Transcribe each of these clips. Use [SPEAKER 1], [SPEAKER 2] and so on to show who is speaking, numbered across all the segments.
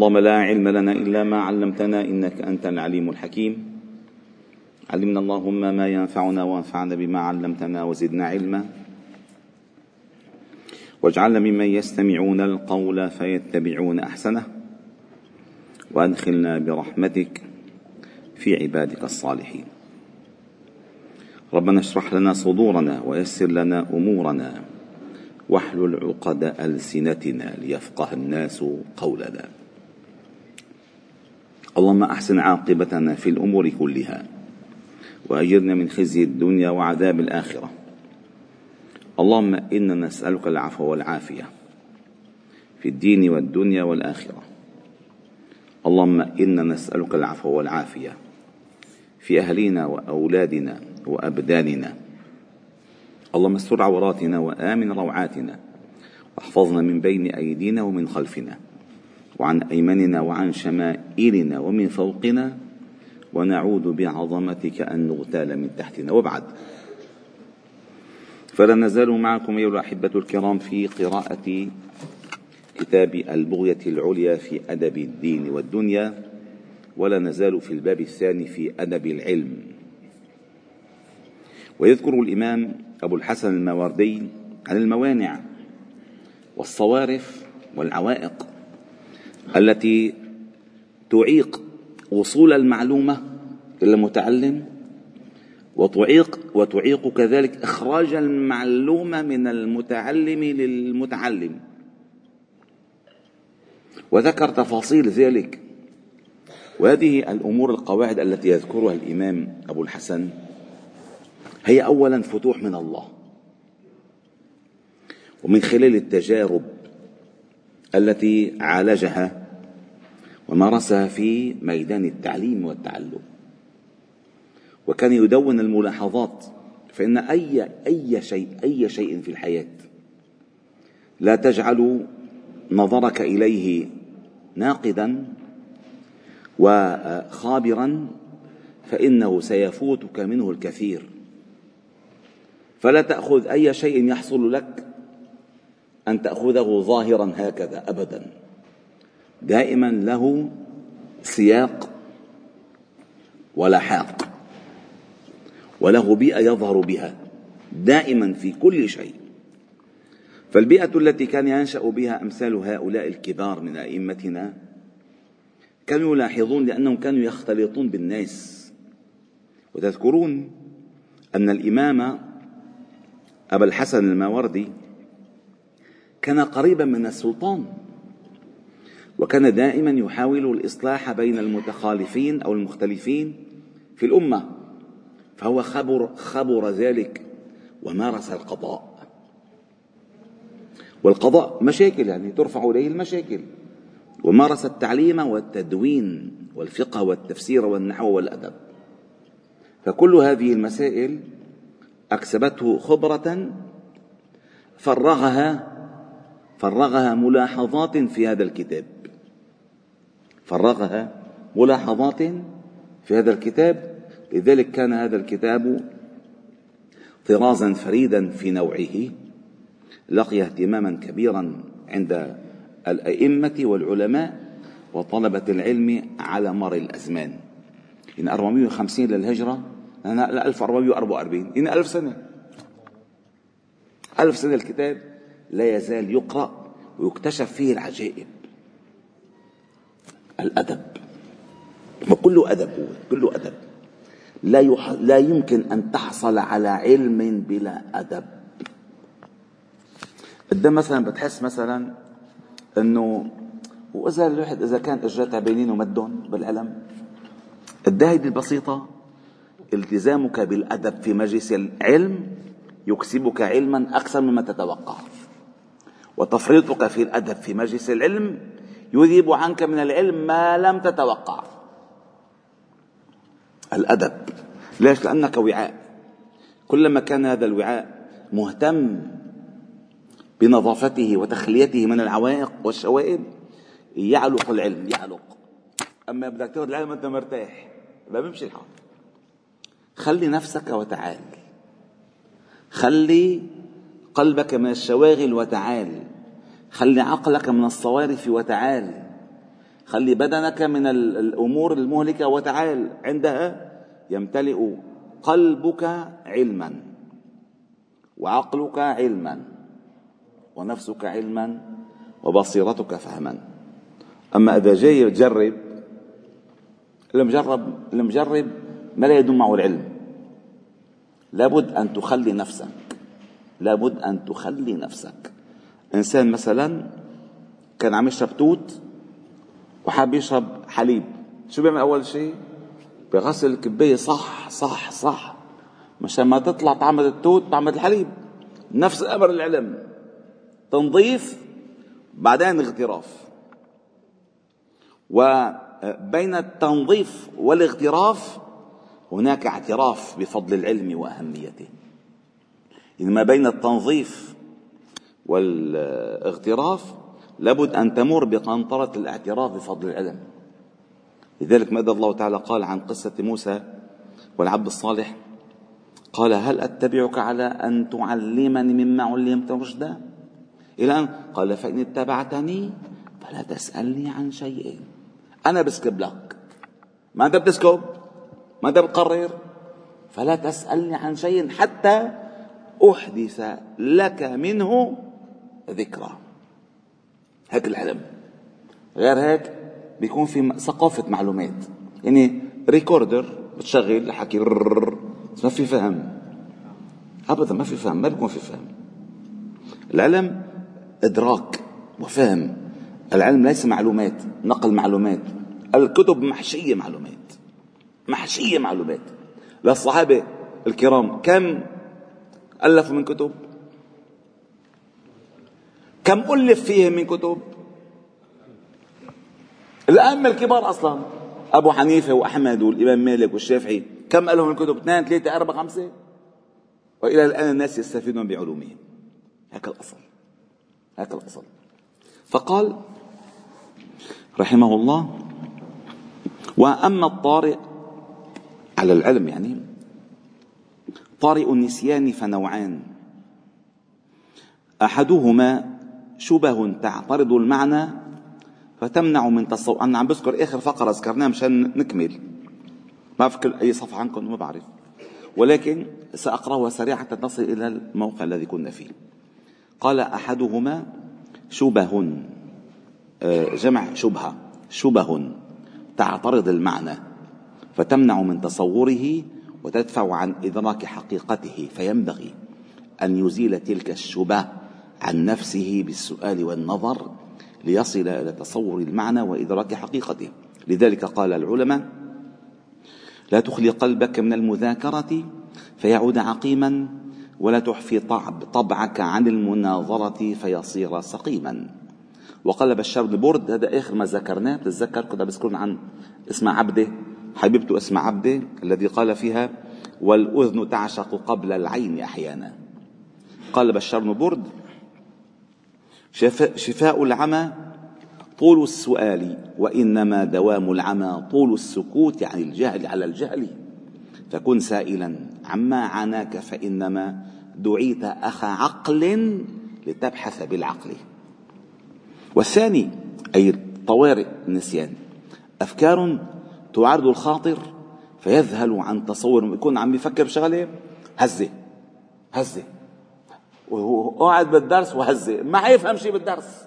[SPEAKER 1] اللهم لا علم لنا إلا ما علمتنا إنك أنت العليم الحكيم. علمنا اللهم ما ينفعنا وانفعنا بما علمتنا وزدنا علما. واجعلنا ممن يستمعون القول فيتبعون أحسنه. وأدخلنا برحمتك في عبادك الصالحين. ربنا اشرح لنا صدورنا ويسر لنا أمورنا. واحلل عقد السنتنا ليفقه الناس قولنا. اللهم أحسن عاقبتنا في الأمور كلها وأجرنا من خزي الدنيا وعذاب الآخرة. اللهم إنا نسألك العفو والعافية في الدين والدنيا والآخرة. اللهم إنا نسألك العفو والعافية في أهلنا وأولادنا وأبداننا. اللهم استر عوراتنا وآمن روعاتنا. واحفظنا من بين أيدينا ومن خلفنا. وعن أيماننا وعن شمائلنا ومن فوقنا ونعوذ بعظمتك أن نغتال من تحتنا. وبعد. فلا نزال معكم أيها الأحبة الكرام في قراءة كتاب البغية العليا في أدب الدين والدنيا ولا نزال في الباب الثاني في أدب العلم. ويذكر الإمام أبو الحسن الماوردي عن الموانع والصوارف والعوائق التي تعيق وصول المعلومة إلى المتعلم وتعيق وتعيق كذلك إخراج المعلومة من المتعلم للمتعلم. وذكر تفاصيل ذلك. وهذه الأمور القواعد التي يذكرها الإمام أبو الحسن هي اولا فتوح من الله. ومن خلال التجارب التي عالجها ومارسها في ميدان التعليم والتعلم. وكان يدون الملاحظات فإن أي أي شيء أي شيء في الحياة لا تجعل نظرك إليه ناقدا وخابرا فإنه سيفوتك منه الكثير. فلا تأخذ أي شيء يحصل لك أن تأخذه ظاهرا هكذا أبدا. دائما له سياق ولحاق وله بيئة يظهر بها دائما في كل شيء. فالبيئة التي كان ينشأ بها أمثال هؤلاء الكبار من أئمتنا كانوا يلاحظون لأنهم كانوا يختلطون بالناس. وتذكرون أن الإمام أبا الحسن الماوردي كان قريبا من السلطان. وكان دائما يحاول الإصلاح بين المتخالفين أو المختلفين في الأمة فهو خبر خبر ذلك ومارس القضاء. والقضاء مشاكل يعني ترفع إليه المشاكل. ومارس التعليم والتدوين والفقه والتفسير والنحو والأدب. فكل هذه المسائل أكسبته خبرة فرغها فرغها ملاحظات في هذا الكتاب. فرغها ملاحظات في هذا الكتاب. لذلك كان هذا الكتاب طرازا فريدا في نوعه. لقي اهتماما كبيرا عند الأئمة والعلماء وطلبة العلم على مر الأزمان. إن 450 للهجرة أنا 1444 إن ألف سنة. ألف سنة الكتاب لا يزال يقرأ ويكتشف فيه العجائب. الأدب. وكله أدب هو كله أدب. لا, يح... لا يمكن أن تحصل على علم بلا أدب. قدام مثلا بتحس مثلا إنه وإذا الواحد إذا كان اجرتها بينين ومدهم بالعلم الداهية البسيطة التزامك بالأدب في مجلس العلم يكسبك علما أكثر مما تتوقع وتفريطك في الأدب في مجلس العلم يذيب عنك من العلم ما لم تتوقع. الأدب. ليش؟ لأنك وعاء. كلما كان هذا الوعاء مهتم بنظافته وتخليته من العوائق والشوائب يعلق العلم يعلق. أما بدك تاخذ العلم أنت مرتاح. ما بيمشي الحال. خلي نفسك وتعال. خلي قلبك من الشواغل وتعال. خلي عقلك من الصوارف وتعال. خلي بدنك من الأمور المهلكة وتعال. عندها يمتلئ قلبك علما وعقلك علما ونفسك علما وبصيرتك فهما. أما إذا جاي يجرب المجرب المجرب ما لا يدوم معه العلم. لابد أن تخلي نفسك. لابد أن تخلي نفسك. إنسان مثلا كان عم يشرب توت وحاب يشرب حليب. شو بيعمل أول شيء؟ بغسل الكباية صح صح صح. مشان ما تطلع طعمة التوت طعمة الحليب. نفس أمر العلم. تنظيف بعدين اغتراف. وبين التنظيف والاغتراف هناك اعتراف بفضل العلم وأهميته. ما بين التنظيف والاغتراف لابد أن تمر بقنطرة الاعتراف بفضل العلم. لذلك ماذا الله تعالى قال عن قصة موسى والعبد الصالح قال هل أتبعك على أن تعلمني مما علمت رشدا؟ إلى أن قال فإن اتبعتني فلا تسألني عن شيء. أنا بسكب لك. ما أنت بتسكب؟ ما أنت بتقرر؟ فلا تسألني عن شيء حتى أحدث لك منه ذكرى. هيك العلم. غير هيك بيكون في ثقافة معلومات. يعني recorder بتشغل الحكي ما في فهم. ابدا ما في فهم. ما بيكون في فهم. العلم إدراك وفهم. العلم ليس معلومات. نقل معلومات. الكتب محشية معلومات. محشية معلومات. للصحابة الكرام كم ألفوا من كتب؟ كم ألف فيهم من كتب؟ الأئمة الكبار أصلا أبو حنيفة وأحمد والإمام مالك والشافعي كم ألفوا من كتب اثنين ثلاثة أربعة خمسة؟ وإلى الآن الناس يستفيدون بعلومهم. هيك الأصل. هيك الأصل. فقال رحمه الله وأما الطارئ على العلم يعني طارئ النسيان فنوعان. أحدهما شبه تعترض المعنى فتمنع من تصور أنا عم بذكر آخر فقرة ذكرناها مشان نكمل. ما بفكر أي صفحة عنكم ما بعرف. ولكن سأقرأها سريعا حتى نصل إلى الموقع الذي كنا فيه. قال أحدهما شبه آه، جمع شبهة. شبه تعترض المعنى فتمنع من تصوره وتدفع عن إدراك حقيقته. فينبغي أن يزيل تلك الشبه عن نفسه بالسؤال والنظر ليصل إلى تصور المعنى وإدراك حقيقته. لذلك قال العلماء لا تخلي قلبك من المذاكرة فيعود عقيما ولا تحفي طبعك عن المناظرة فيصير سقيما. وقال بشار بن برد هذا آخر ما ذكرناه. بتتذكر كنا بذكرون عن اسم عبده حبيبته اسم عبده الذي قال فيها والأذن تعشق قبل العين أحيانا. قال بشار بن برد شفاء العمى طول السؤال وإنما دوام العمى طول السكوت عن الجهل على الجهل. فكن سائلا عما عناك فإنما دعيت أخا عقل لتبحث بالعقل. والثاني أي طوارئ النسيان أفكار تعارض الخاطر فيذهل عن تصور يكون عم يفكر بشغلة هزة هزة. وهو قاعد بالدرس وهزة ما حيفهم شيء بالدرس.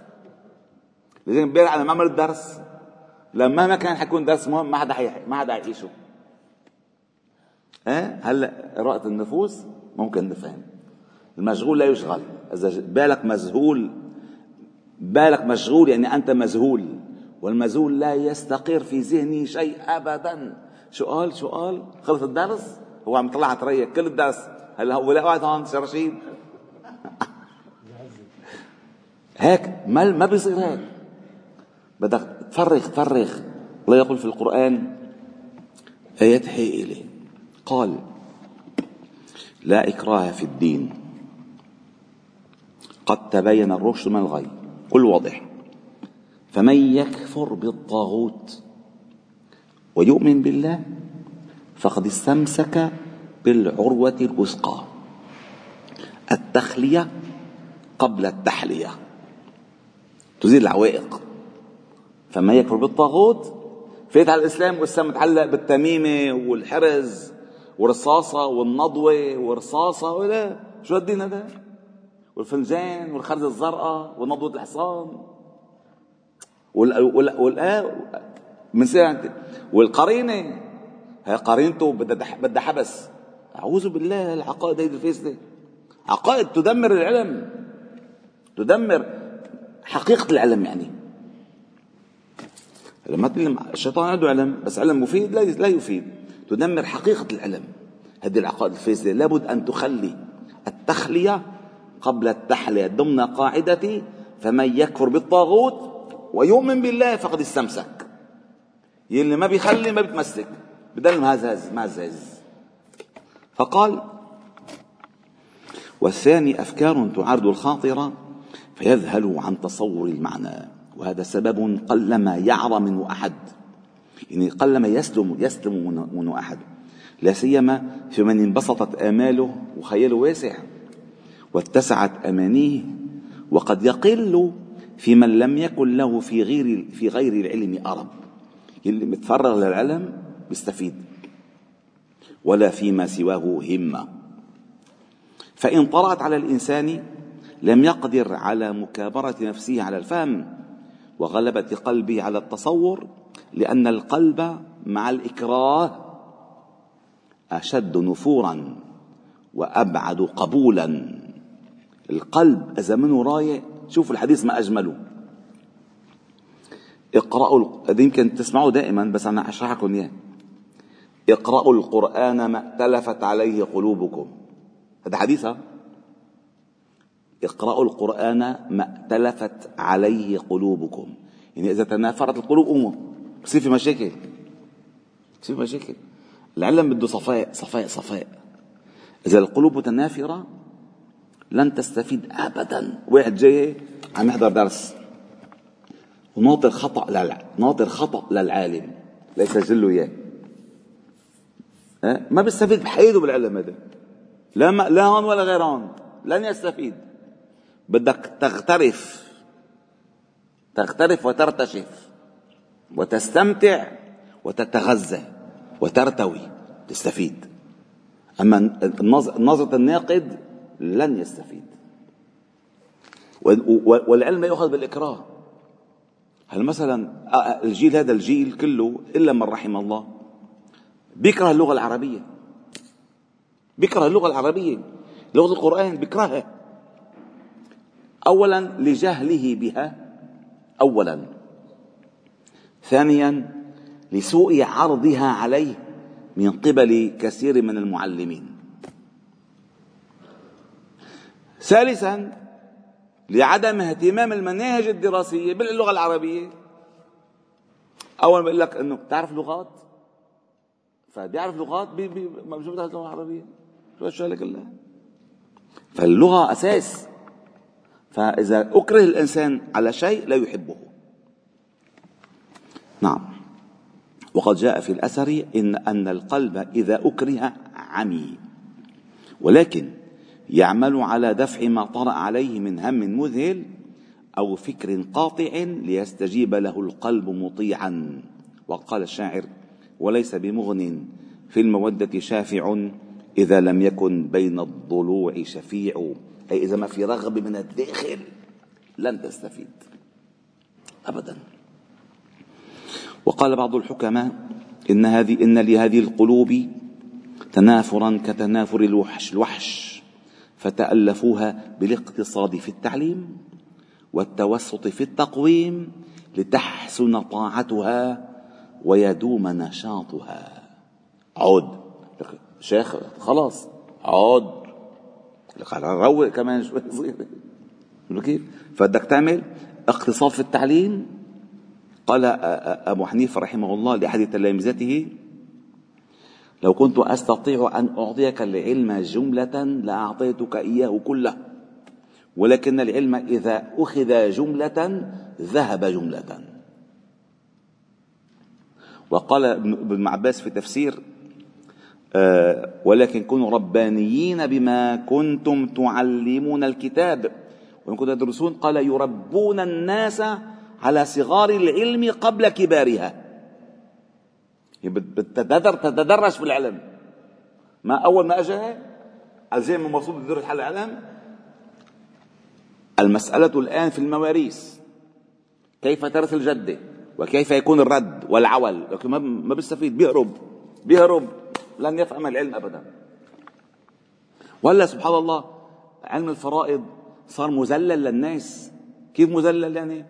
[SPEAKER 1] لذلك امبارح أنا ما عملت درس. لما ما كان حيكون درس مهم ما حدا ما حدا حيعيشه. ها هلا قراءة النفوس ممكن نفهم. المشغول لا يشغل. إذا بالك مذهول. بالك مشغول يعني أنت مذهول. والمذهول لا يستقر في ذهني شيء أبدا. شو قال شو قال خلص الدرس؟ هو عم يطلع تريك كل الدرس. هلا هو لا قاعد هون رشيد هيك ما ما بيصير هيك. بدك تفرغ تفرغ. الله يقول في القرآن آيات هائلة قال لا إكراه في الدين. قد تبين الرشد من الغي. كل واضح. فمن يكفر بالطاغوت ويؤمن بالله فقد استمسك بالعروة الوثقى. التخلية قبل التحلية. تزيل العوائق. فما يكفر بالطاغوت؟ فات على الإسلام والإسلام متعلق بالتميمة والحرز والرصاصة والنضوة والرصاصة ولا شو الدين هذا؟ والفنجان والخرزة الزرقاء ونضوة الحصان. وال وال وال من والقرينة. هي قرينته بدها بدها حبس. أعوذ بالله العقائد هيدي الفاسدة عقائد تدمر العلم تدمر حقيقة العلم يعني. لما الشيطان عنده علم بس علم مفيد لا يفيد. تدمر حقيقة العلم. هذه العقائد الفاسدة لابد أن تخلي التخلية قبل التحلية ضمن قاعدة فمن يكفر بالطاغوت ويؤمن بالله فقد استمسك. يلي ما بيخلي ما بيتمسك. بدل مهزز معزز فقال والثاني أفكار تعرض الخاطرة فيذهل عن تصور المعنى وهذا سبب قلما يعرى منه أحد. يعني قلما يسلم يسلم منه أحد. لا سيما في من انبسطت آماله وخياله واسع واتسعت أمانيه وقد يقل في من لم يكن له في غير في غير العلم أرب. اللي متفرغ للعلم بيستفيد ولا فيما سواه همة. فإن طرأت على الإنسان لم يقدر على مكابرة نفسه على الفهم وغلبة قلبه على التصور لأن القلب مع الإكراه أشد نفورا وأبعد قبولا. القلب إذا منه راية شوف الحديث ما أجمله. اقرأوا يمكن تسمعوا دائما بس أنا أشرح لكم إياه. اقرأوا القرآن ما ائتلفت عليه قلوبكم. هذا حديث اقرأوا القرآن ما ائتلفت عليه قلوبكم. يعني إذا تنافرت القلوب أمه بصير في مشاكل. بصير في مشاكل. العلم بده صفاء صفاء صفاء. إذا القلوب متنافرة لن تستفيد أبدا. واحد جاي عم يحضر درس. وناطر خطأ للع... ناطر خطأ للعالم. ليسجل له إياه. ما بيستفيد بحياته بالعلم هذا. لا. لا هون ولا غير هون. لن يستفيد. بدك تغترف. تغترف وترتشف. وتستمتع وتتغذى وترتوي. تستفيد. أما نظرة الناقد لن يستفيد. والعلم يؤخذ بالإكراه. هل مثلا الجيل هذا الجيل كله إلا من رحم الله بيكره اللغة العربية. بيكره اللغة العربية. لغة القرآن بيكرهها أولا لجهله بها. أولا. ثانيا لسوء عرضها عليه من قبل كثير من المعلمين. ثالثا لعدم اهتمام المناهج الدراسية باللغة العربية. أول ما بقول لك إنه بتعرف لغات؟ فبيعرف لغات بشوف اللغة العربية شو هالشغلة كلها فاللغة أساس. فإذا أكره الإنسان على شيء لا يحبه. نعم. وقد جاء في الأثر إن أن القلب إذا أكره عمي. ولكن يعمل على دفع ما طرأ عليه من هم مذهل أو فكر قاطع ليستجيب له القلب مطيعا. وقال الشاعر وليس بمغن في المودة شافع إذا لم يكن بين الضلوع شفيع أي إذا ما في رغبة من الداخل لن تستفيد. أبدا. وقال بعض الحكماء إن هذه إن لهذه القلوب تنافرا كتنافر الوحش الوحش فتألفوها بالاقتصاد في التعليم والتوسط في التقويم لتحسن طاعتها ويدوم نشاطها. عود. شيخ خلاص عود روق كمان شوي. كيف؟ فبدك تعمل اقتصاد في التعليم. قال أبو حنيفة رحمه الله لأحد تلامذته لو كنت أستطيع أن أعطيك العلم جملة لأعطيتك إياه كله ولكن العلم إذا أخذ جملة ذهب جملة. وقال ابن عباس في تفسير ولكن كونوا ربانيين بما كنتم تعلمون الكتاب. وإن كنتم تدرسون قال يربون الناس على صغار العلم قبل كبارها. تتدرج في العلم. ما أول ما أجى الجامع المفروض يدرس حل العلم. المسألة الآن في المواريث. كيف ترث الجدة وكيف يكون الرد والعول؟ لكن ما بيستفيد. بيهرب. بيهرب. لن يفهم العلم أبدا. ولا سبحان الله علم الفرائض صار مذلل للناس. كيف مذلل يعني؟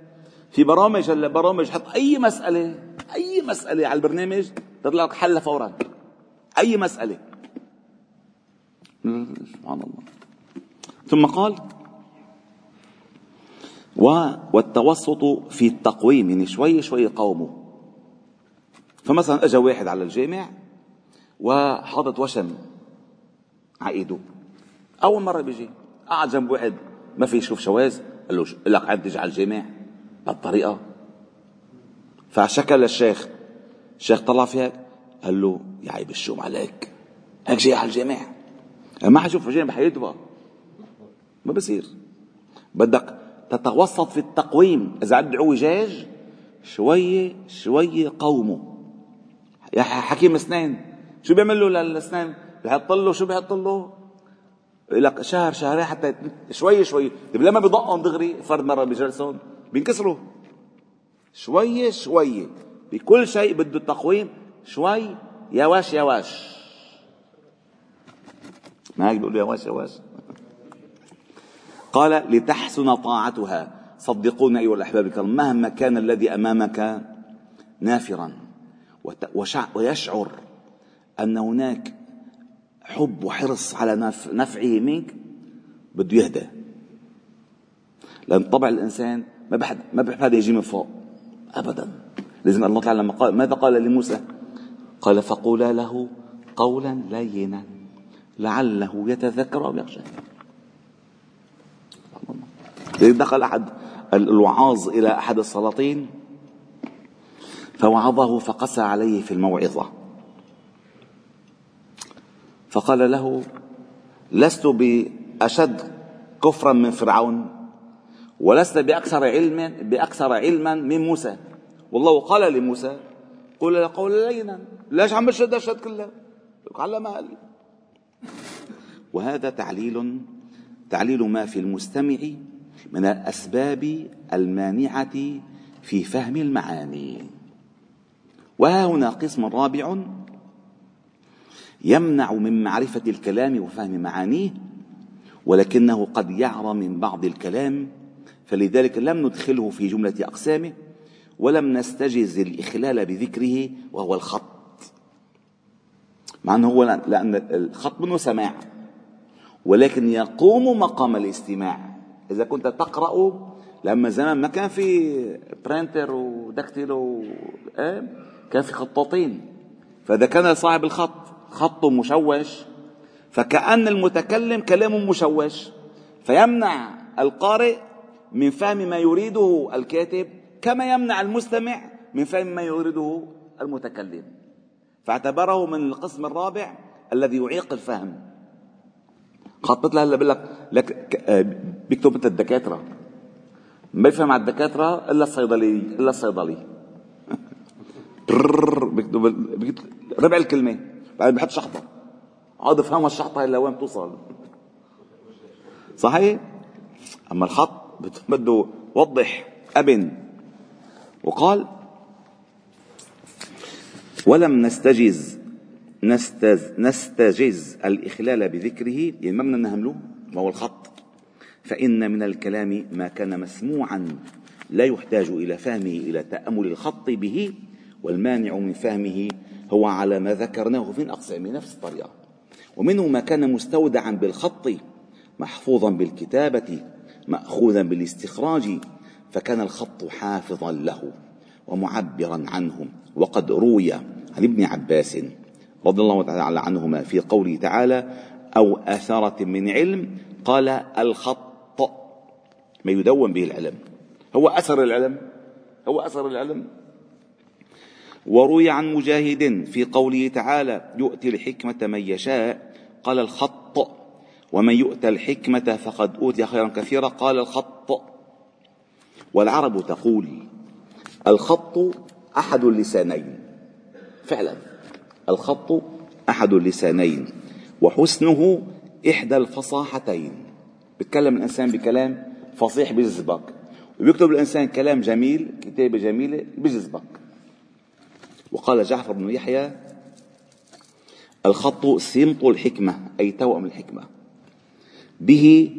[SPEAKER 1] في برامج هلا برامج حط أي مسألة أي مسألة على البرنامج تطلع لك حلها فورا. أي مسألة. سبحان الله. ثم قال والتوسط في التقويم يعني شوي شوي قومه فمثلا اجى واحد على الجامع وحاطط وشم. على ايده أول مرة بيجي. قعد جنب واحد ما في يشوف شواذ. قال له لك عاد تجي على الجامع. بهالطريقه فشكل الشيخ. الشيخ طلع فيها. قال له يا عيب الشوم عليك. هيك جاي على الجامع. ما حشوف الجامع بحياته بقى ما بصير. بدك تتوسط في التقويم. إذا عد عوجاج شوية شوية قومه يا حكيم اسنان شو بيعمل له للأسنان؟ بحط له شو بحط له لك شهر شهرين حتى شوي شوي. طيب لما بضقهم دغري فرد مرة بجلسهم بينكسروا. شوي شوي. بكل شيء بده التقويم شوي. يواش يواش ما هيك بيقولوا يواش يواش قال لتحسن طاعتها. صدقونا أيها الأحباب الكرام مهما كان الذي أمامك نافرا ويشعر أن هناك حب وحرص على نفعه منك بده يهدى لأن طبع الإنسان ما بحد ما هذا يجي من فوق. أبدا. لازم الله تعالى لما قال ماذا قال لموسى؟ قال فقولا له قولا لينا. لعله يتذكر أو يخشى. دخل أحد الوعاظ إلى أحد السلاطين فوعظه فقسى عليه في الموعظة. فقال له لست بأشد كفرا من فرعون ولست بأكثر علما بأكثر علما من موسى. والله قال لموسى قل له قولا لينا ليش عم بشد الشد كلها على مهل وهذا تعليل تعليل ما في المستمع من الأسباب المانعة في فهم المعاني. وها هنا قسم رابع يمنع من معرفة الكلام وفهم معانيه ولكنه قد يعرى من بعض الكلام فلذلك لم ندخله في جملة أقسامه ولم نستجز الإخلال بذكره وهو الخط مع أنه هو لأن الخط منه سماع ولكن يقوم مقام الاستماع إذا كنت تقرأ لما زمان ما كان في برينتر ودكتيلو إيه؟ كان في خطاطين فإذا كان صاحب الخط خطه مشوش فكأن المتكلم كلامه مشوش فيمنع القارئ من فهم ما يريده الكاتب كما يمنع المستمع من فهم ما يريده المتكلم. فاعتبره من القسم الرابع الذي يعيق الفهم. خط مثل هلا بقول لك آه، بيكتب مثل الدكاترة. ما يفهم على الدكاترة إلا الصيدلي إلا الصيدلي. بيكتب ربع الكلمة. بعدين بحط شحطه عاد افهمها الشحطة إلا وين توصل صحيح؟ أما الخط بده وضح أبن. وقال ولم نستجز نستز نستجز الإخلال بذكره يعني ما بدنا نهمله ما هو الخط. فإن من الكلام ما كان مسموعا لا يحتاج إلى فهمه إلى تأمل الخط به والمانع من فهمه هو على ما ذكرناه في أقسام نفس الطريقة. ومنه ما كان مستودعا بالخط محفوظا بالكتابة مأخوذا بالاستخراج فكان الخط حافظا له ومعبرا عنه. وقد روي عن ابن عباس رضي الله تعالى عنهما في قوله تعالى أو أثرة من علم قال الخط ما يدون به العلم. هو أثر العلم هو أثر العلم. وروي عن مجاهد في قوله تعالى يؤتي الحكمة من يشاء قال الخط ومن يؤتى الحكمة فقد أوتي خيرا كثيرا قال الخط والعرب تقول الخط أحد اللسانين فعلا الخط أحد اللسانين وحسنه إحدى الفصاحتين. بيتكلم الإنسان بكلام فصيح بيجذبك وبيكتب الإنسان كلام جميل كتابة جميلة بيجذبك وقال جعفر بن يحيى الخط سمط الحكمة أي توأم الحكمة. به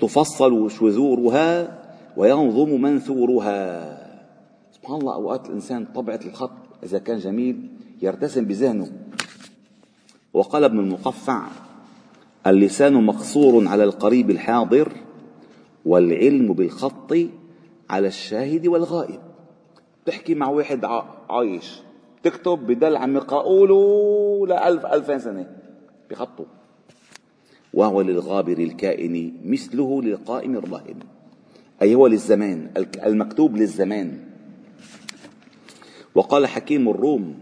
[SPEAKER 1] تفصل شذورها وينظم منثورها. سبحان الله أوقات الإنسان طبعة الخط إذا كان جميل يرتسم بذهنه. وقال ابن المقفع اللسان مقصور على القريب الحاضر والعلم بالخط على الشاهد والغائب. تحكي مع واحد عايش تكتب بدل عم يقرأوا لألف ألفين سنة بخطه. وهو للغابر الكائن مثله للقائم الراهن. أي هو للزمان المكتوب للزمان. وقال حكيم الروم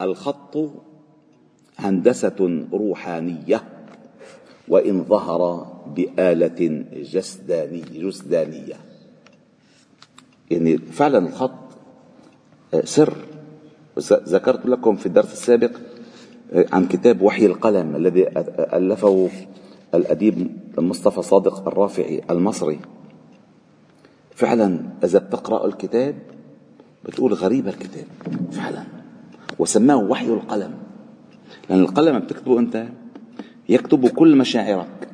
[SPEAKER 1] الخط هندسة روحانية وإن ظهر بآلة جسدانية جسدانية. يعني فعلا الخط سر. ذكرت لكم في الدرس السابق آه، عن كتاب وحي القلم الذي ألفه الأديب مصطفى صادق الرافعي المصري. فعلا إذا بتقرأ الكتاب بتقول غريب الكتاب فعلا. وسماه وحي القلم. لأن القلم بتكتبه أنت يكتب كل مشاعرك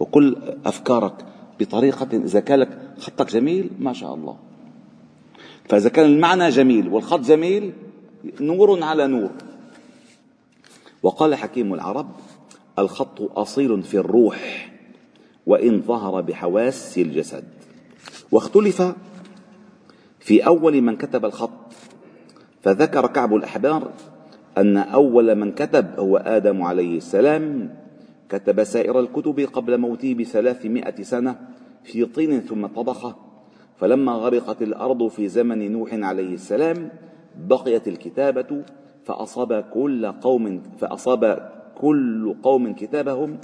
[SPEAKER 1] وكل أفكارك بطريقة إذا كان لك خطك جميل ما شاء الله. فإذا كان المعنى جميل والخط جميل نور على نور. وقال حكيم العرب الخط أصيل في الروح وإن ظهر بحواس الجسد. واختلف في أول من كتب الخط فذكر كعب الأحبار أن أول من كتب هو آدم عليه السلام كتب سائر الكتب قبل موته بثلاثمائة سنة في طين ثم طبخه. فلما غرقت الأرض في زمن نوح عليه السلام بقيت الكتابة فأصاب كل قوم فأصاب كل قوم كتابهم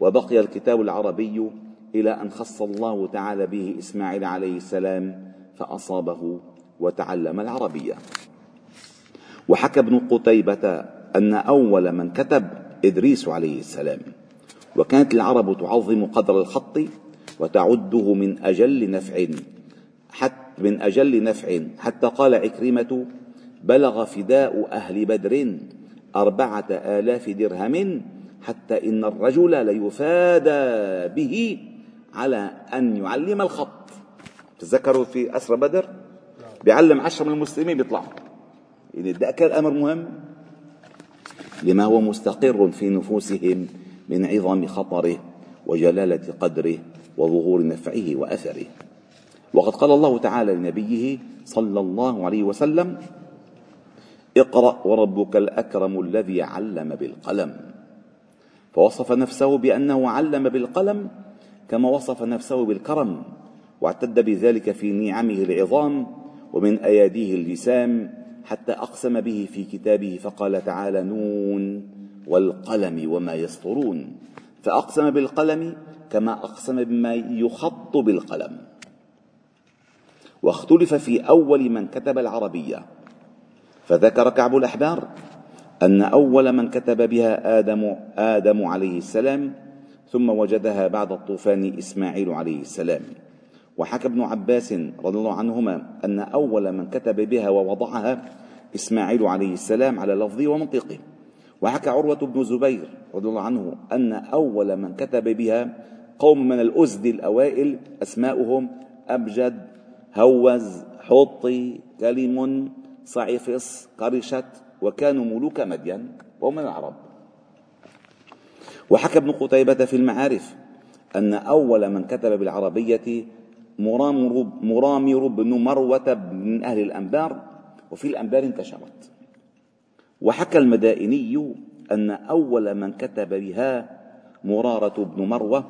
[SPEAKER 1] وبقي الكتاب العربي إلى أن خص الله تعالى به إسماعيل عليه السلام فأصابه وتعلم العربية. وحكى ابن قتيبة أن أول من كتب إدريس عليه السلام وكانت العرب تعظم قدر الخط وتعده من أجل نفع حتى من أجل نفع. حتى قال عكرمة بلغ فداء أهل بدر أربعة آلاف درهم حتى إن الرجل ليفادى به على أن يعلم الخط. تذكروا في أسرى بدر؟ بيعلم عشرة من المسلمين بيطلعوا. يعني ده كان أمر مهم. لما هو مستقر في نفوسهم من عظم خطره وجلالة قدره وظهور نفعه وأثره. وقد قال الله تعالى لنبيه صلى الله عليه وسلم اقرأ وربك الأكرم الذي علم بالقلم. فوصف نفسه بأنه علم بالقلم كما وصف نفسه بالكرم واعتد بذلك في نعمه العظام ومن أياديه اللسام حتى أقسم به في كتابه فقال تعالى نون والقلم وما يسطرون. فأقسم بالقلم كما أقسم بما يخط بالقلم. واختلف في أول من كتب العربية. فذكر كعب الأحبار أن أول من كتب بها آدم آدم عليه السلام ثم وجدها بعد الطوفان إسماعيل عليه السلام. وحكى ابن عباس رضي الله عنهما أن أول من كتب بها ووضعها إسماعيل عليه السلام على لفظه ومنطقه. وحكى عروة بن زبير رضي الله عنه أن أول من كتب بها قوم من الأزد الأوائل أسماؤهم أبجد هوز حطي كلم صعفص قرشت وكانوا ملوك مدين وهم من العرب. وحكى ابن قتيبة في المعارف أن أول من كتب بالعربية مرامر, مرامر بن مروة من أهل الأنبار وفي الأنبار انتشرت. وحكى المدائني أن أول من كتب بها مرارة بن مروة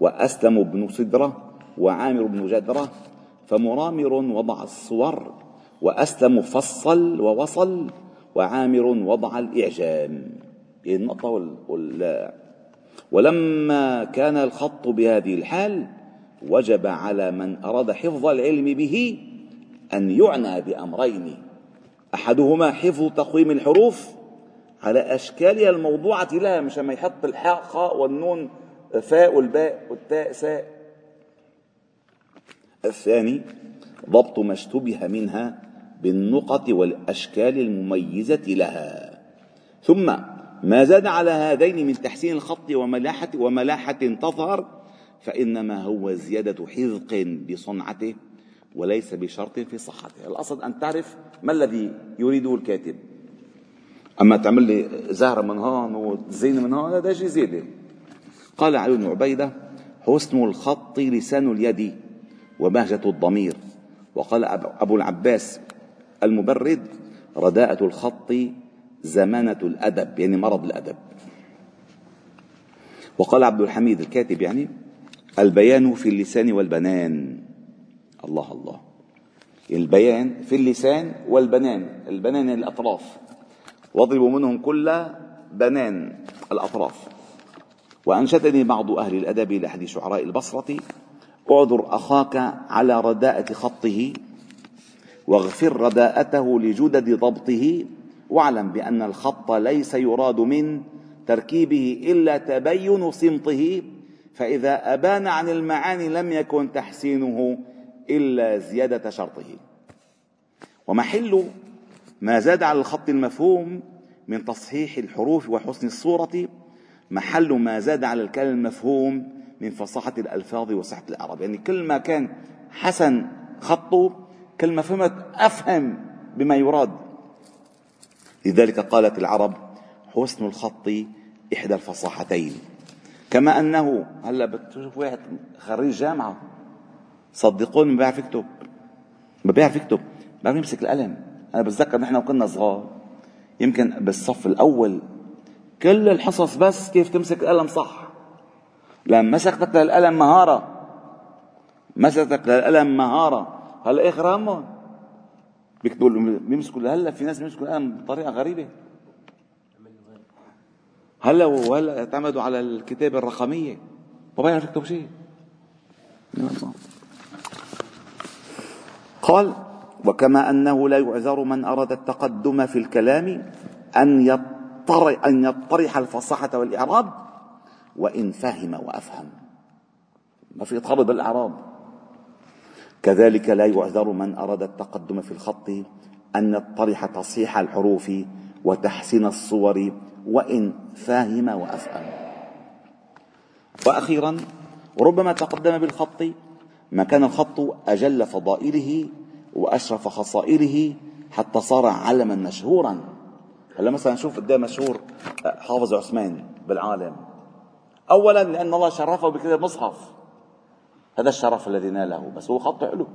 [SPEAKER 1] وأسلم بن صدرة وعامر بن جدرة فمرامر وضع الصور وأسلم فصل ووصل وعامر وضع الإعجام. يعني النقطة وال... ولما كان الخط بهذه الحال وجب على من أراد حفظ العلم به أن يعنى بأمرين. أحدهما حفظ تقويم الحروف على أشكالها الموضوعة. لها مش ما يحط الحاء خاء والنون فاء والباء والتاء ساء. الثاني ضبط ما اشتبه منها بالنقط والأشكال المميزة لها. ثم ما زاد على هذين من تحسين الخط وملاحة وملاحة تظهر فإنما هو زيادة حذق بصنعته وليس بشرط في صحته. الأصل أن تعرف ما الذي يريده الكاتب. أما تعمل لي زهرة من هون وزين من هون هذا شيء زيادة. قال علي بن عبيدة حسن الخط لسان اليد. وبهجة الضمير. وقال أبو العباس المبرد رداءة الخط زمانة الأدب يعني مرض الأدب. وقال عبد الحميد الكاتب يعني البيان في اللسان والبنان. الله الله. البيان في اللسان والبنان. البنان الأطراف. واضربوا منهم كل بنان الأطراف. وأنشدني بعض أهل الأدب لأحد شعراء البصرة اعذر أخاك على رداءة خطه واغفر رداءته لجدد ضبطه واعلم بأن الخط ليس يراد من تركيبه إلا تبين صمته فإذا أبان عن المعاني لم يكن تحسينه إلا زيادة شرطه. ومحل ما زاد على الخط المفهوم من تصحيح الحروف وحسن الصورة محل ما زاد على الكلام المفهوم من فصاحة الألفاظ وصحة الأعراب. يعني كل ما كان حسن خطه كل ما فهمت أفهم بما يراد. لذلك قالت العرب حسن الخط إحدى الفصاحتين. كما أنه هلا بتشوف واحد خريج جامعة صدقوني ما بيعرف يكتب. ما بيعرف يكتب. ما بيعرف يمسك القلم. أنا بتذكر نحن وكنا صغار. يمكن بالصف الأول كل الحصص بس كيف تمسك القلم صح. لما مسكتك للقلم مهارة. مسكتك للقلم مهارة. هلا اخر همهم بيكتبوا بيمسكوا هلا في ناس بيمسكوا القلم بطريقة غريبة. هلا وهلا اعتمدوا على الكتابة الرقمية. ما بيعرف يكتب شيء. قال وكما أنه لا يعذر من أراد التقدم في الكلام أن يطرح, أن يطرح الفصاحة والإعراب وإن فهم وأفهم. ما في يتخرب بالإعراب. كذلك لا يعذر من أراد التقدم في الخط أن يطرح تصحيح الحروف وتحسين الصور وإن فاهم وأفهم. وأخيرا ربما تقدم بالخط ما كان الخط أجل فضائله وأشرف خصائله حتى صار علما مشهورا. هلا مثلا شوف قد مشهور حافظ عثمان بالعالم. اولا لأن الله شرفه بكتاب مصحف. هذا الشرف الذي ناله بس هو خط حلو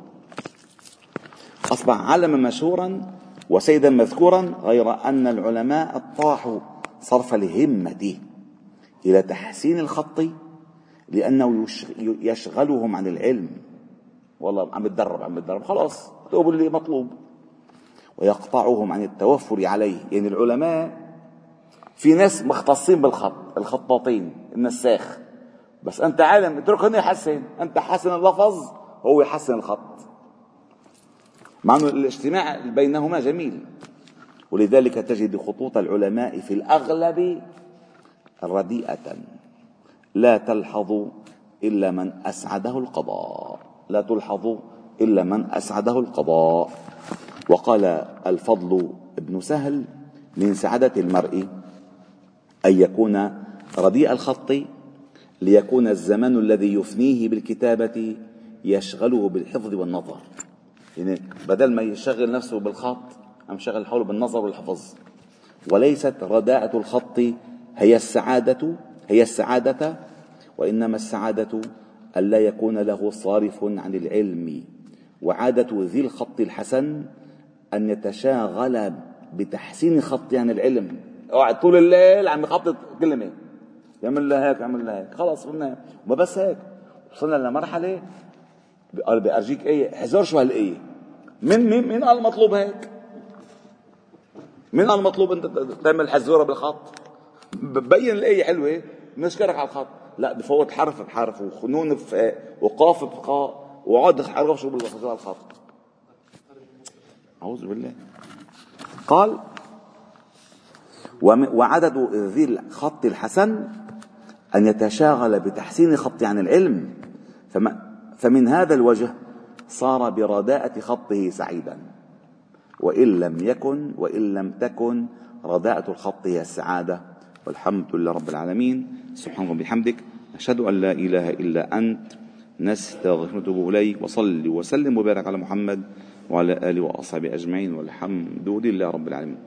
[SPEAKER 1] أصبح علما مشهورا وسيدا مذكورا غير أن العلماء طاحوا صرف الهمه إلى تحسين الخط لأنه يشغلهم عن العلم. والله عم بتدرب عم بتدرب خلاص اكتبوا اللي مطلوب. ويقطعهم عن التوفر عليه. يعني العلماء في ناس مختصين بالخط الخطاطين النساخ. بس أنت عالم اتركه يحسن. أنت حسن اللفظ هو يحسن الخط. مع انه الاجتماع بينهما جميل. ولذلك تجد خطوط العلماء في الأغلب رديئة. لا تلحظ إلا من أسعده القضاء. لا تلحظ إلا من أسعده القضاء. وقال الفضل بن سهل من سعادة المرء أن يكون رديء الخط ليكون الزمان الذي يفنيه بالكتابة يشغله بالحفظ والنظر. يعني بدل ما يشغل نفسه بالخط عم شغل حوله بالنظر والحفظ. وليست رداءة الخط هي السعادة هي السعادة وإنما السعادة ألا يكون له صارف عن العلم. وعادة ذي الخط الحسن أن يتشاغل بتحسين خطه عن العلم. قاعد طول الليل عم يخطط كلمة. يعمل لها هيك يعمل لها هيك. خلص قلنا وما بس هيك. وصلنا لمرحلة قال بأرجيك آية احذر شو هالآية. من مين مين قال مطلوب هيك؟ مين قال مطلوب انت تعمل حزوره بالخط؟ ببين الآية حلوة نشكرك على الخط. لا بفوت حرف بحرف بفاء وقاف بقاء وعد حرف شو بالخط أعوذ بالله. قال وعدد ذي الخط الحسن أن يتشاغل بتحسين خط عن العلم. فمن هذا الوجه صار برداءة خطه سعيدا. وإن لم يكن وإن لم تكن رداءة الخط هي السعادة. والحمد لله رب العالمين. سبحانك وبحمدك. أشهد أن لا إله إلا أنت. نستغفرك ونتوب إليك. وصل وسلم وبارك على محمد وعلى آله وأصحابه أجمعين. والحمد لله رب العالمين.